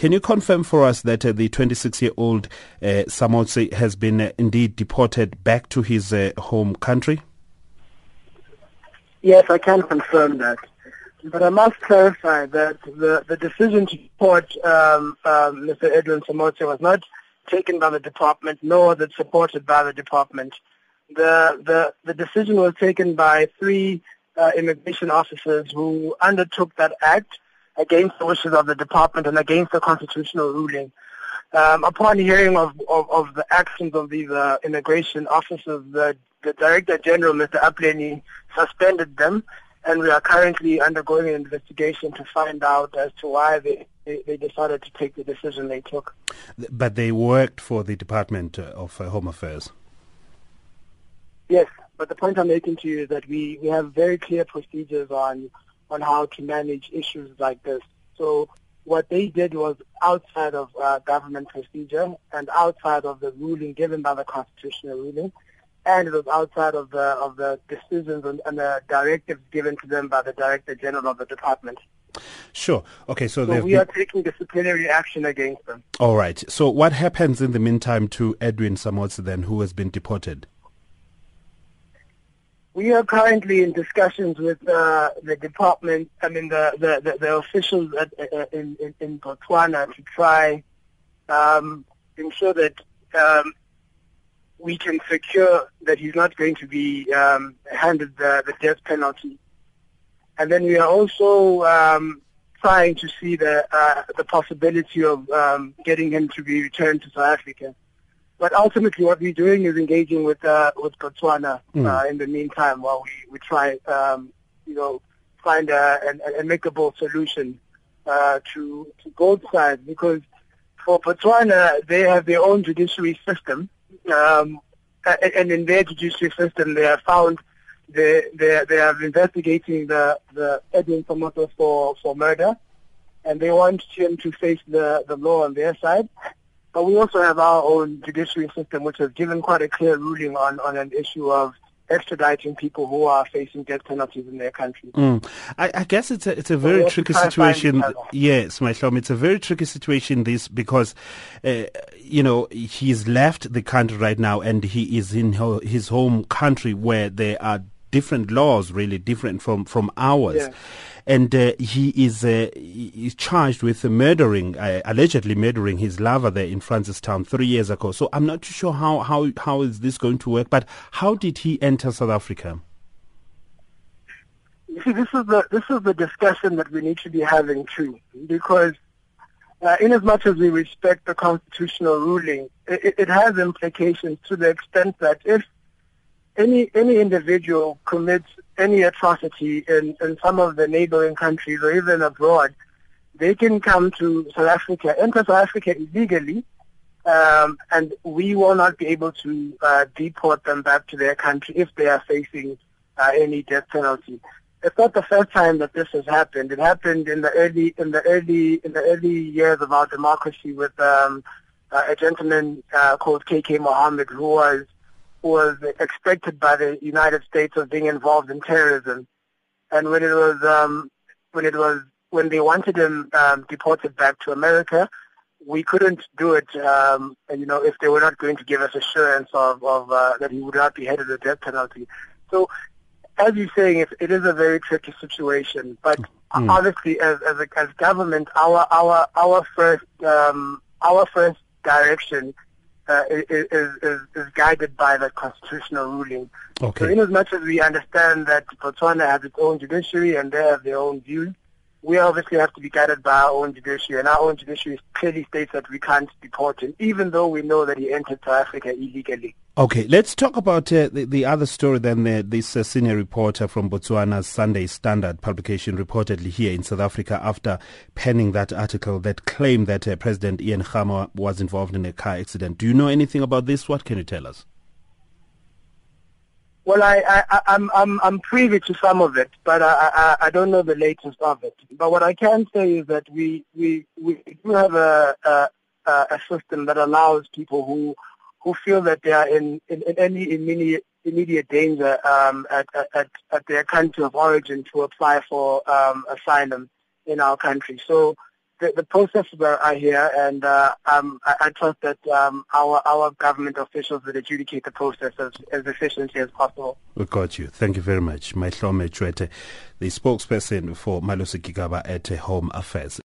Can you confirm for us that uh, the 26-year-old uh, Samotse has been uh, indeed deported back to his uh, home country? Yes, I can confirm that. But I must clarify that the, the decision to deport um, um, Mr. Edwin Samotse was not taken by the department, nor it supported by the department. The, the, the decision was taken by three uh, immigration officers who undertook that act against the wishes of the department and against the constitutional ruling. Um, upon hearing of, of, of, the actions of these uh, immigration officers, the, the Director General, Mr. Apleni, suspended them, and we are currently undergoing an investigation to find out as to why they, they, they decided to take the decision they took. But they worked for the Department of uh, Home Affairs. Yes, but the point I'm making to you is that we, we have very clear procedures on on how to manage issues like this. So what they did was outside of uh, government procedure and outside of the ruling given by the constitutional ruling, and it was outside of the of the decisions and, and the directives given to them by the Director General of the department. Sure. Okay, so, so we are taking disciplinary action against them. All right. So what happens in the meantime to Edwin Samotse then, who has been deported? We are currently in discussions with uh, the department, I mean the, the, the, the officials at, uh, in, in, in, Botswana to try um, ensure that um, we can secure that he's not going to be um, handed the, the death penalty. And then we are also um, trying to see the, uh, the possibility of um, getting him to be returned to South Africa. But ultimately, what we're doing is engaging with uh, with Botswana mm. uh, in the meantime while we we try um, you know find a, an, an amicable solution uh, to to both sides because for Botswana they have their own judiciary system, um, and in their judiciary system they have found they they they are investigating the the Edwin for for murder, and they want him to face the the law on their side. But we also have our own judiciary system, which has given quite a clear ruling on, on an issue of extraditing people who are facing death penalties in their country. Mm. I, I, guess it's a it's a very so tricky situation. Yes, Mayihlome, it's a very tricky situation. This because uh, you know he's left the country right now, and he is in his home country where there are different laws, really different from from ours. Yeah and uh, he is uh, is charged with murdering, uh, allegedly murdering his lover there in Francistown three years ago. So I'm not too sure how, how, how is this going to work, but how did he enter South Africa? You see, this is the this is the discussion that we need to be having too, because uh, in as much as we respect the constitutional ruling, it, it has implications to the extent that if any any individual commits any atrocity in, in some of the neighboring countries or even abroad, they can come to South Africa, enter South Africa illegally, um, and we will not be able to uh, deport them back to their country if they are facing uh, any death penalty. It's not the first time that this has happened. It happened in the early in the early in the early years of our democracy with um, uh, a gentleman uh, called K.K. Mohammed who was was expected by the United States of being involved in terrorism. And when it was um, when it was when they wanted him um, deported back to America, we couldn't do it. Um, you know, if they were not going to give us assurance of, of uh, that he would not be headed to the death penalty. So, as you're saying, it, it is a very tricky situation. But mm. obviously, as as, a, as government, our our our first um, our first direction uh, is, is, is guided by the constitutional ruling. Okay. So in as much as we understand that Botswana has its own judiciary and they have their own views, we obviously have to be guided by our own judiciary, and our own judiciary clearly states that we can't deport him, even though we know that he entered South Africa illegally. Okay, let's talk about uh, the, the other story then. Uh, this uh, senior reporter from Botswana's Sunday Standard publication reportedly here in South Africa after penning that article that claimed that uh, President Ian Khama was involved in a car accident. Do you know anything about this? What can you tell us? Well, I, I, I'm, I'm, I'm privy to some of it, but I, I, I don't know the latest of it. But what I can say is that we, we, we do have a, a, a system that allows people who, who feel that they are in, in, in any immediate, immediate danger um, at, at, at their country of origin to apply for um, asylum in our country. So the, the processes are, here, and uh, um, I, I, trust that um, our our government officials will adjudicate the process as, as efficiently as possible. We got you. Thank you very much. Mayihlome Tshwete, the spokesperson for Malusi Gigaba at Home Affairs.